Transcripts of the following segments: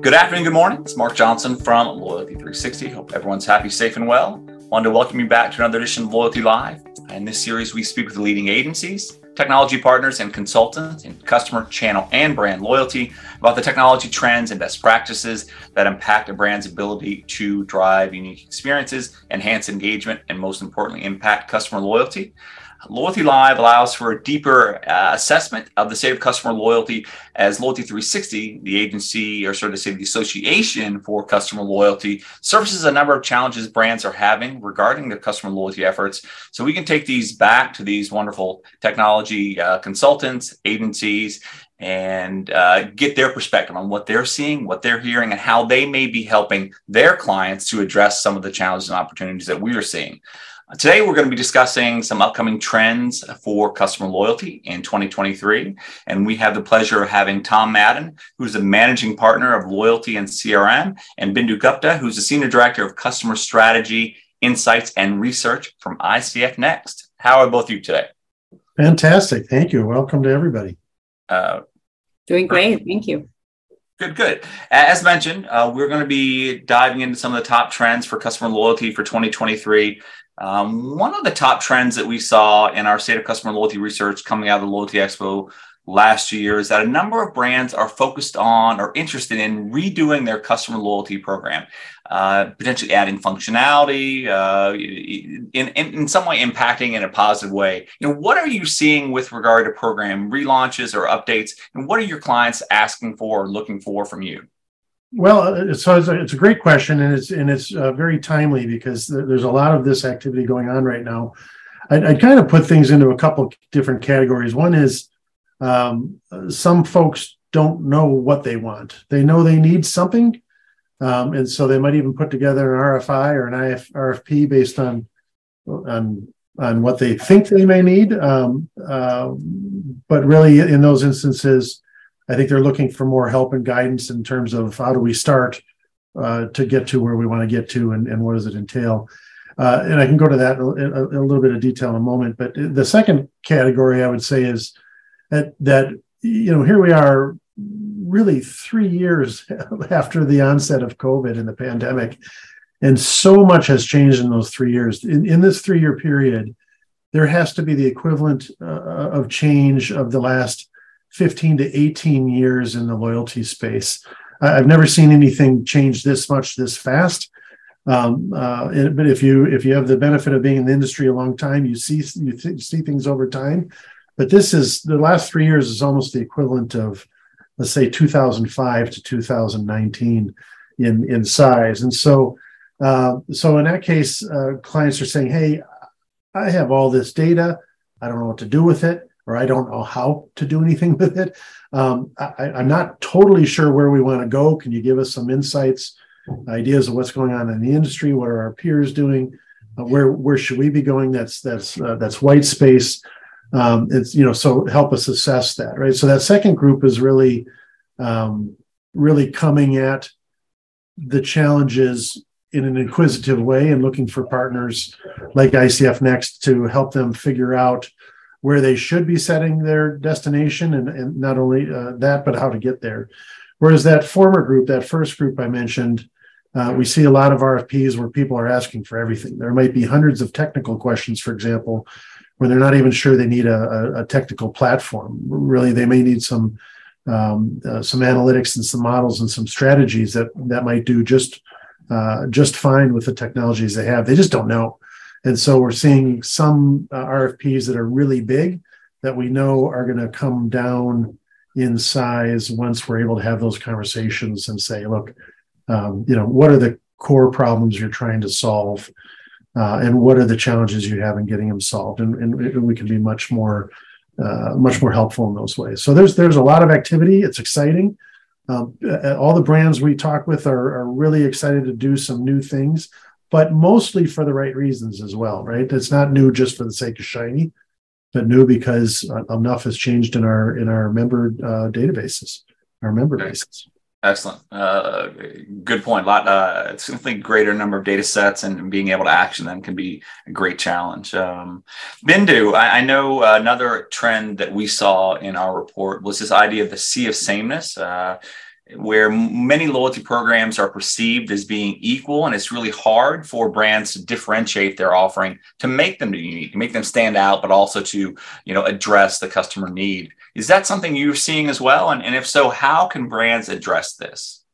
Good afternoon, good morning. It's Mark Johnson from Loyalty 360. Hope everyone's happy, safe, and well. Wanted to welcome you back to another edition of Loyalty Live. In this series, we speak with leading agencies, technology partners, and consultants in customer, channel, and brand loyalty about the technology trends and best practices that impact a brand's ability to drive unique experiences, enhance engagement, and most importantly, impact customer loyalty. Loyalty Live allows for a deeper uh, assessment of the state of customer loyalty as Loyalty 360, the agency, or sort of say the association for customer loyalty, surfaces a number of challenges brands are having regarding their customer loyalty efforts. So we can take these back to these wonderful technology uh, consultants, agencies, and uh, get their perspective on what they're seeing, what they're hearing, and how they may be helping their clients to address some of the challenges and opportunities that we are seeing. Today, we're going to be discussing some upcoming trends for customer loyalty in 2023. And we have the pleasure of having Tom Madden, who's the managing partner of Loyalty and CRM, and Bindu Gupta, who's the senior director of customer strategy, insights, and research from ICF Next. How are both of you today? Fantastic. Thank you. Welcome to everybody. Uh, Doing great. Thank you. Good, good. As mentioned, uh, we're going to be diving into some of the top trends for customer loyalty for 2023. Um, one of the top trends that we saw in our state of customer loyalty research coming out of the Loyalty Expo last year is that a number of brands are focused on or interested in redoing their customer loyalty program, uh, potentially adding functionality, uh, in, in, in some way impacting in a positive way. You know, what are you seeing with regard to program relaunches or updates, and what are your clients asking for or looking for from you? Well, uh, so it's a, it's a great question, and it's and it's uh, very timely because there's a lot of this activity going on right now. I'd, I'd, kind of put things into a couple different categories. One is um, some folks don't know what they want. They know they need something, um, and so they might even put together an RFI or an IF, RFP based on on on what they think they may need. Um, uh, but really, in those instances I think they're looking for more help and guidance in terms of how do we start uh, to get to where we want to get to and, and what does it entail. Uh, and I can go to that in a, a, little bit of detail in a moment. But the second category I would say is that, that you know here we are really three years after the onset of COVID and the pandemic, and so much has changed in those three years. In, in this three year period, there has to be the equivalent uh, of change of the last 15 to 18 years in the loyalty space. I've never seen anything change this much this fast. Um, uh, but if you if you have the benefit of being in the industry a long time, you see you th- see things over time. But this is the last three years is almost the equivalent of let's say 2005 to 2019 in in size. And so uh, so in that case, uh, clients are saying, "Hey, I have all this data. I don't know what to do with it or I don't know how to do anything with it. Um, I, am not totally sure where we want to go. Can you give us some insights, ideas of what's going on in the industry? What are our peers doing? Uh, where where should we be going? That's that's uh, that's white space. Um, it's you know so help us assess that right. So that second group is really um, really coming at the challenges in an inquisitive way and looking for partners like ICF Next to help them figure out where they should be setting their destination and, and not only uh, that, but how to get there. Whereas that former group, that first group I mentioned, uh, we see a lot of RFPs where people are asking for everything. There might be hundreds of technical questions, for example, where they're not even sure they need a, a, technical platform. Really, they may need some um, uh, some analytics and some models and some strategies that that might do just uh, just fine with the technologies they have. They just don't know. And so we're seeing some uh, RFPs that are really big that we know are going to come down in size once we're able to have those conversations and say, look, um, you know, what are the core problems you're trying to solve? Uh, and what are the challenges you have in getting them solved? And, and we can be much more, uh, much more helpful in those ways. So there's there's a lot of activity. It's exciting. Um, all the brands we talk with are, are really excited to do some new things but mostly for the right reasons as well, right? It's not new just for the sake of shiny, but new because enough has changed in our in our member uh, databases, our member okay. bases. Excellent. Uh, good point. A lot, uh, simply greater number of data sets and being able to action them can be a great challenge. Um, Bindu, I, I, know another trend that we saw in our report was this idea of the sea of sameness. Uh, where many loyalty programs are perceived as being equal and it's really hard for brands to differentiate their offering to make them unique make them stand out but also to you know address the customer need. Is that something you're seeing as well? And, and if so how can brands address this?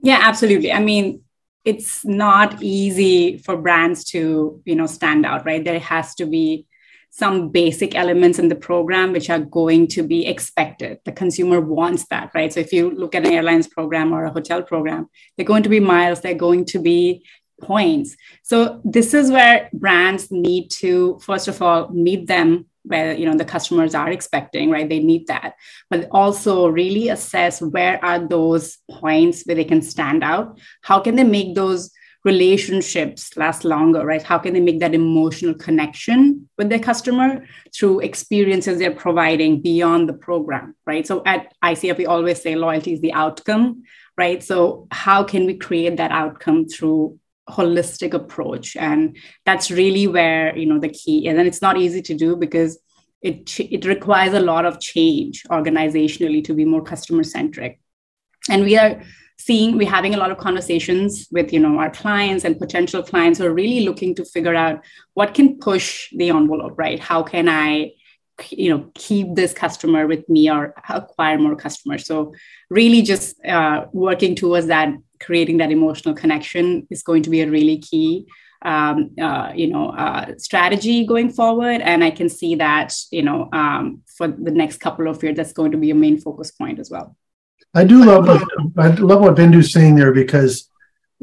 Yeah absolutely. I mean it's not easy for brands to you know stand out right? There has to be some basic elements in the program which are going to be expected. The consumer wants that, right? So if you look at an airlines program or a hotel program, they're going to be miles, they're going to be points. So this is where brands need to, first of all, meet them where you know the customers are expecting right they need that but also really assess where are those points where they can stand out how can they make those relationships last longer, right? How can they make that emotional connection with their customer through experiences they're providing beyond the program, right? So at ICF, we always say loyalty is the outcome, right? So how can we create that outcome through holistic approach and that's really where you know the key is and it's not easy to do because it it requires a lot of change organizationally to be more customer centric and we are seeing we're having a lot of conversations with you know our clients and potential clients who are really looking to figure out what can push the envelope right? How can i you know keep this customer with me or acquire more customers? So really just uh, working towards that creating that emotional connection is going to be a really key um, uh, you know uh, strategy going forward. And i can see that you know um, for the next couple of years that's going to be a main focus point as well I do love what, I love what Bindu's saying there because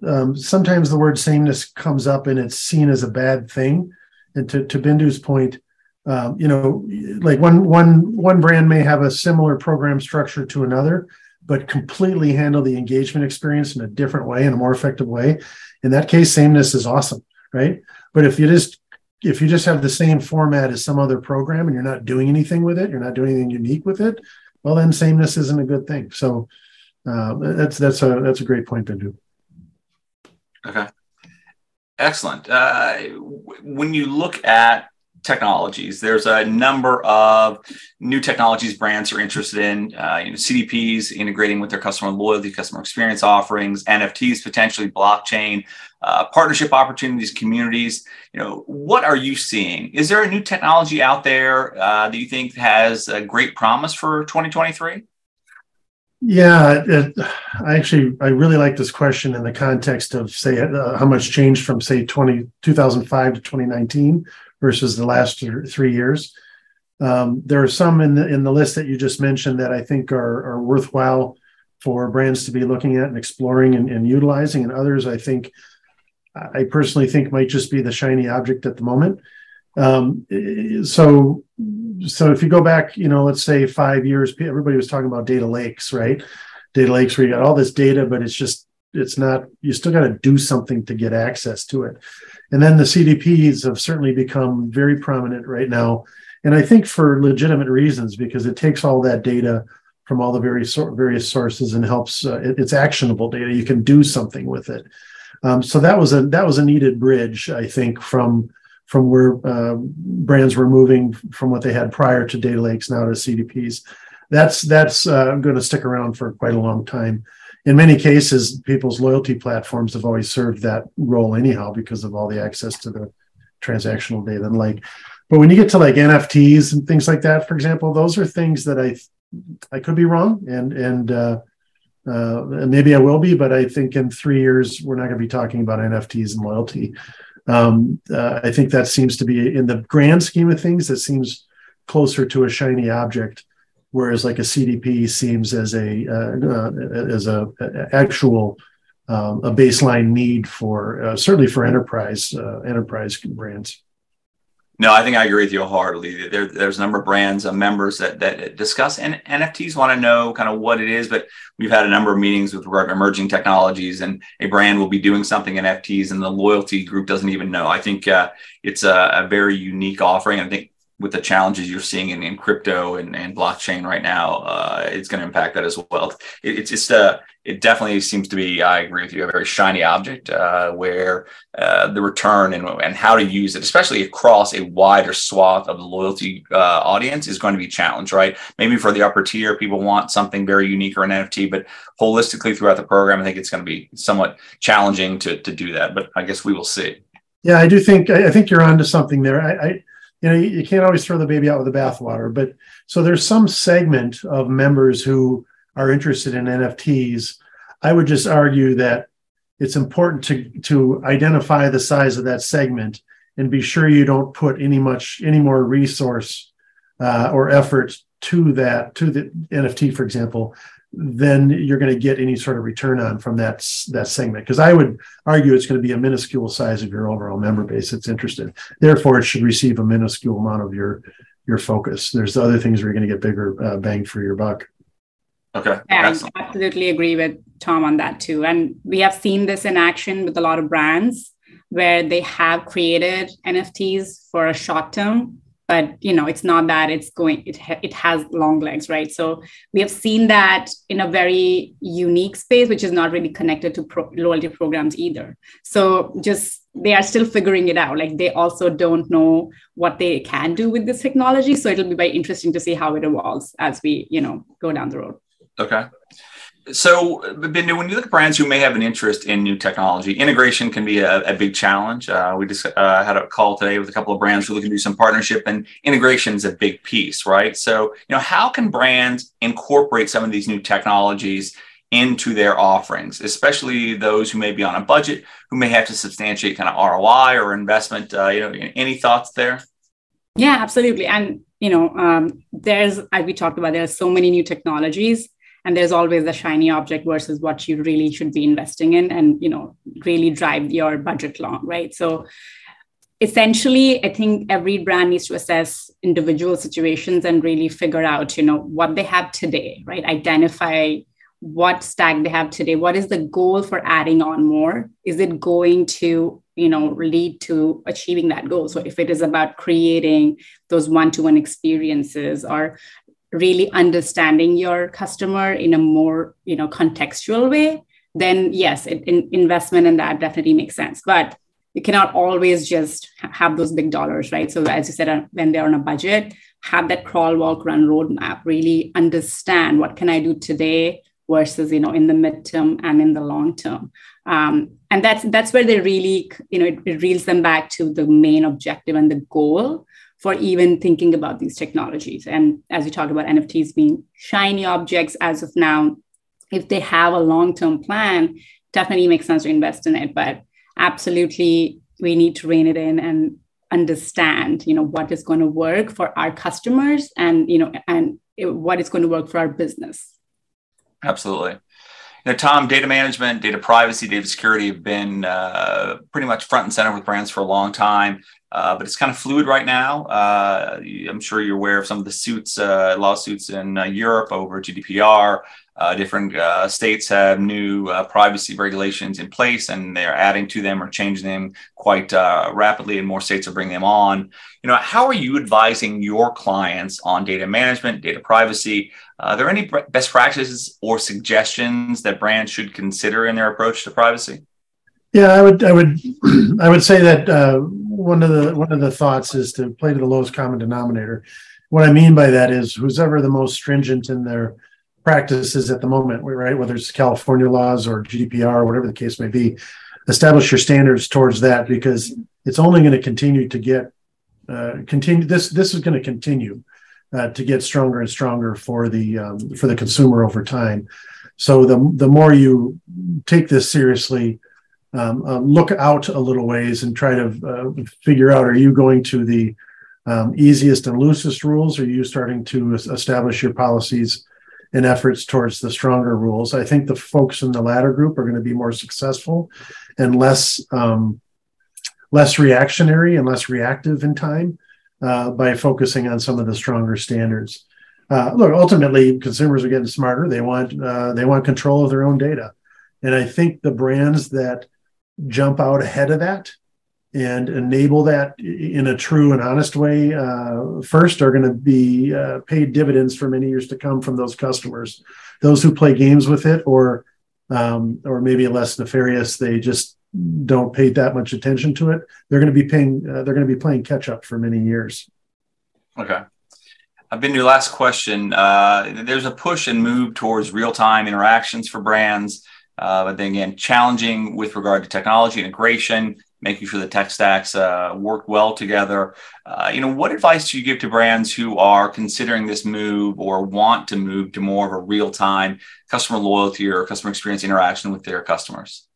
um, sometimes the word sameness comes up and it's seen as a bad thing. And to, to Bindu's point, um, you know, like one one one brand may have a similar program structure to another, but completely handle the engagement experience in a different way, in a more effective way. In that case, sameness is awesome, right? But if you just if you just have the same format as some other program and you're not doing anything with it, you're not doing anything unique with it, well then sameness isn't a good thing. So uh, that's that's a that's a great point to do. Okay, excellent. Uh, when you look at technologies, there's a number of new technologies brands are interested in. Uh, you know, CDPs integrating with their customer loyalty, customer experience offerings, NFTs potentially, blockchain uh, partnership opportunities, communities. You know, what are you seeing? Is there a new technology out there uh, that you think has a great promise for 2023? Yeah, it, I actually I really like this question in the context of say uh, how much changed from say 20, 2005 to 2019 versus the last three years. Um, there are some in the in the list that you just mentioned that I think are, are worthwhile for brands to be looking at and exploring and, and utilizing, and others I think I personally think might just be the shiny object at the moment. Um, so, so if you go back, you know, let's say five years, everybody was talking about data lakes, right? Data lakes where you got all this data, but it's just it's not. You still got to do something to get access to it. And then the CDPs have certainly become very prominent right now, and I think for legitimate reasons because it takes all that data from all the various various sources and helps. Uh, it, it's actionable data. You can do something with it. Um, so that was a that was a needed bridge, I think, from from where uh, brands were moving from what they had prior to data lakes now to CDPs. That's that's uh, going to stick around for quite a long time. In many cases, people's loyalty platforms have always served that role anyhow because of all the access to the transactional data and like. But when you get to like NFTs and things like that, for example, those are things that I I could be wrong and and uh, uh, maybe I will be, but I think in three years we're not going to be talking about NFTs and loyalty. Um, uh, I think that seems to be in the grand scheme of things. That seems closer to a shiny object, whereas like a CDP seems as a uh, uh as a, a actual um, a baseline need for uh, certainly for enterprise uh, enterprise brands. No, I think I agree with you wholeheartedly. There, there's a number of brands, uh, members that that discuss and NFTs want to know kind of what it is, but we've had a number of meetings with regard to emerging technologies, and a brand will be doing something in NFTs, and the loyalty group doesn't even know. I think uh, it's a, a, very unique offering. I think with the challenges you're seeing in, in crypto and, and blockchain right now, uh, it's going to impact that as well. It, it's just uh, it definitely seems to be, I agree with you, a very shiny object uh, where uh, the return and, and how to use it, especially across a wider swath of the loyalty uh, audience, is going to be challenged, right? Maybe for the upper tier, people want something very unique or an NFT, but holistically throughout the program, I think it's going to be somewhat challenging to, to do that. But I guess we will see. Yeah, I do think I think you're onto something there. I, I you know, you, you can't always throw the baby out with the bathwater, but so there's some segment of members who are interested in NFTs. I would just argue that it's important to to identify the size of that segment and be sure you don't put any much any more resource uh, or effort to that to the NFT, for example, then you're going to get any sort of return on from that that segment. Because I would argue it's going to be a minuscule size of your overall member base that's interested. Therefore, it should receive a minuscule amount of your your focus. There's other things where you're going to get bigger uh, bang for your buck. Okay. I absolutely agree with Tom on that too. And we have seen this in action with a lot of brands where they have created NFTs for a short term but you know it's not that it's going it, ha- it has long legs right? So we have seen that in a very unique space which is not really connected to pro- loyalty programs either. So just they are still figuring it out. Like they also don't know what they can do with this technology. So it'll be very interesting to see how it evolves as we you know go down the road. Okay so, Bindu, when you look at brands who may have an interest in new technology, integration can be a, a big challenge. Uh, we just uh, had a call today with a couple of brands who are looking to do some partnership, and integration is a big piece, right? So, you know, how can brands incorporate some of these new technologies into their offerings, especially those who may be on a budget, who may have to substantiate kind of ROI or investment? Uh, you know, any thoughts there? Yeah, absolutely. And you know, um, there's as we talked about, there are so many new technologies and there's always a shiny object versus what you really should be investing in and you know really drive your budget long right? So essentially i think every brand needs to assess individual situations and really figure out you know what they have today right? Identify what stack they have today. What is the goal for adding on more? Is it going to you know lead to achieving that goal? So if it is about creating those one-to-one experiences or really understanding your customer in a more you know contextual way then yes it, in, investment in that definitely makes sense. But you cannot always just have those big dollars right? So as you said uh, when they're on a budget have that crawl walk run roadmap really understand what can i do today versus you know in the midterm and in the long term. Um, and that's that's where they really you know it, it reels them back to the main objective and the goal for even thinking about these technologies. And as you talk about NFTs being shiny objects as of now, if they have a long term plan, definitely makes sense to invest in it. But absolutely, we need to rein it in and understand, you know, what is going to work for our customers and, you know, and what is going to work for our business. Absolutely. Know, Tom, data management, data privacy, data security have been uh, pretty much front and center with brands for a long time. Uh, but it's kind of fluid right now. Uh, I'm sure you're aware of some of the suits, uh, lawsuits in uh, Europe over GDPR. Uh, different uh, states have new privacy regulations in place, and they're adding to them or changing them quite rapidly, and more states are bringing them on. You know, how are you advising your clients on data management, data privacy? are there any best practices or suggestions that brands should consider in their approach to privacy? Yeah, I would, I would, I would say that uh, one of the one of the thoughts is to play to the lowest common denominator. What I mean by that is who's ever the most stringent in their practices at the moment, right? Whether it's California laws or GDPR or whatever the case may be, establish your standards towards that because it's only going to continue to get uh, continue. This this is going to continue uh, to get stronger and stronger for the um, for the consumer over time. So the the more you take this seriously um, uh, look out a little ways and try to uh, figure out are you going to the um, easiest and loosest rules or are you starting to establish your policies and efforts towards the stronger rules. I think the folks in the latter group are going to be more successful and less um, less reactionary and less reactive in time uh, by focusing on some of the stronger standards. Uh, look ultimately consumers are getting smarter. They want uh, they want control of their own data. And i think the brands that jump out ahead of that and enable that in a true and honest way uh, first are going to be uh, paid dividends for many years to come from those customers. Those who play games with it or um, or maybe less nefarious, they just don't pay that much attention to it. They're going to be paying. Uh, they're going to be playing catch up for many years. Okay. I've been to your last question. Uh, there's a push and move towards real time interactions for brands. Uh, but then again, challenging with regard to technology integration, making sure the tech stacks uh, work well together. Uh, you know, what advice do you give to brands who are considering this move or want to move to more of a real-time customer loyalty or customer experience interaction with their customers?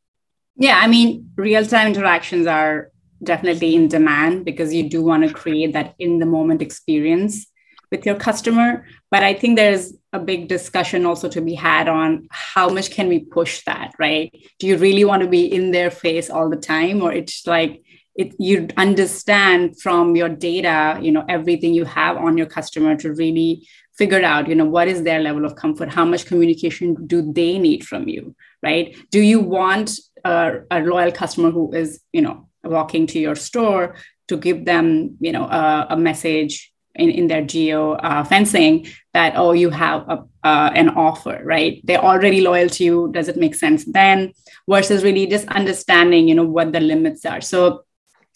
Yeah, I mean, real-time interactions are definitely in demand because you do want to create that in the moment experience with your customer. But I think there's a big discussion also to be had on how much can we push that, right? Do you really want to be in their face all the time? Or it's like it, you understand from your data, you know, everything you have on your customer to really figure out, you know, what is their level of comfort? How much communication do they need from you, right? Do you want a, a loyal customer who is, you know, walking to your store to give them, you know, a, a message in, in their geo uh, fencing that oh you have a, uh, an offer right? They're already loyal to you. Does it make sense then? Versus really just understanding you know what the limits are. So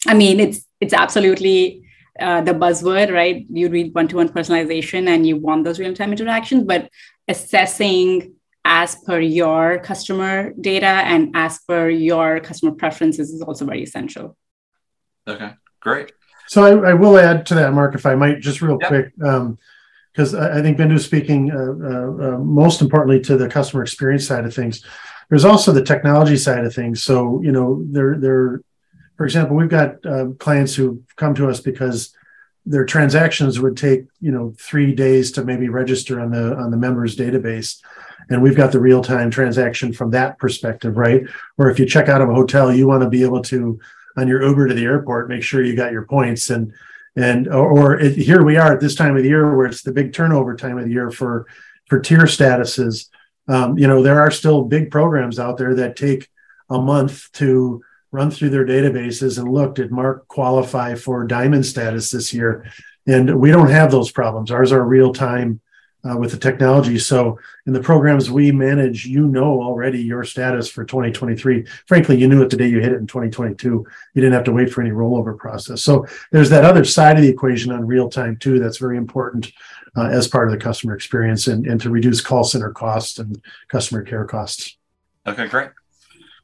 i mean it's it's absolutely uh, the buzzword right? You read one-to-one personalization and you want those real-time interactions but assessing as per your customer data and as per your customer preferences is also very essential. Okay great so I, I, will add to that, Mark, if I might, just real yep. quick, because um, I, I, think is speaking uh, uh, uh, most importantly to the customer experience side of things. There's also the technology side of things. So you know, there, there, for example, we've got uh, clients who come to us because their transactions would take you know three days to maybe register on the on the members database and we've got the real time transaction from that perspective right or if you check out of a hotel you want to be able to on your Uber to the airport, make sure you got your points and and or, or it, here we are at this time of the year where it's the big turnover time of the year for for tier statuses. Um, you know, there are still big programs out there that take a month to run through their databases and look did Mark qualify for diamond status this year, and we don't have those problems. Ours are real time uh, with the technology. So in the programs we manage, you know already your status for 2023. Frankly, you knew it the day you hit it in 2022. You didn't have to wait for any rollover process. So there's that other side of the equation on real time too. That's very important uh, as part of the customer experience and, and to reduce call center costs and customer care costs. Okay, great.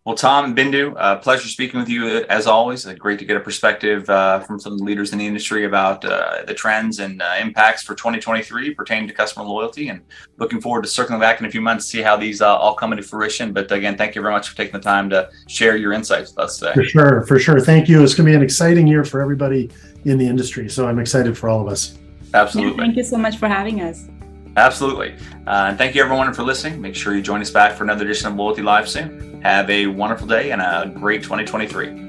Well, Tom Bindu, uh, pleasure speaking with you uh, as always. Uh, great to get a perspective uh, from some of the leaders in the industry about uh, the trends and uh, impacts for 2023 pertaining to customer loyalty. And looking forward to circling back in a few months to see how these all come into fruition. But again, thank you very much for taking the time to share your insights with us today. For sure, for sure. Thank you. It's going to be an exciting year for everybody in the industry. So I'm excited for all of us. Absolutely. Yeah, thank you so much for having us. Absolutely. Uh, and thank you everyone for listening. Make sure you join us back for another edition of Loyalty Live soon. Have a wonderful day and a great 2023.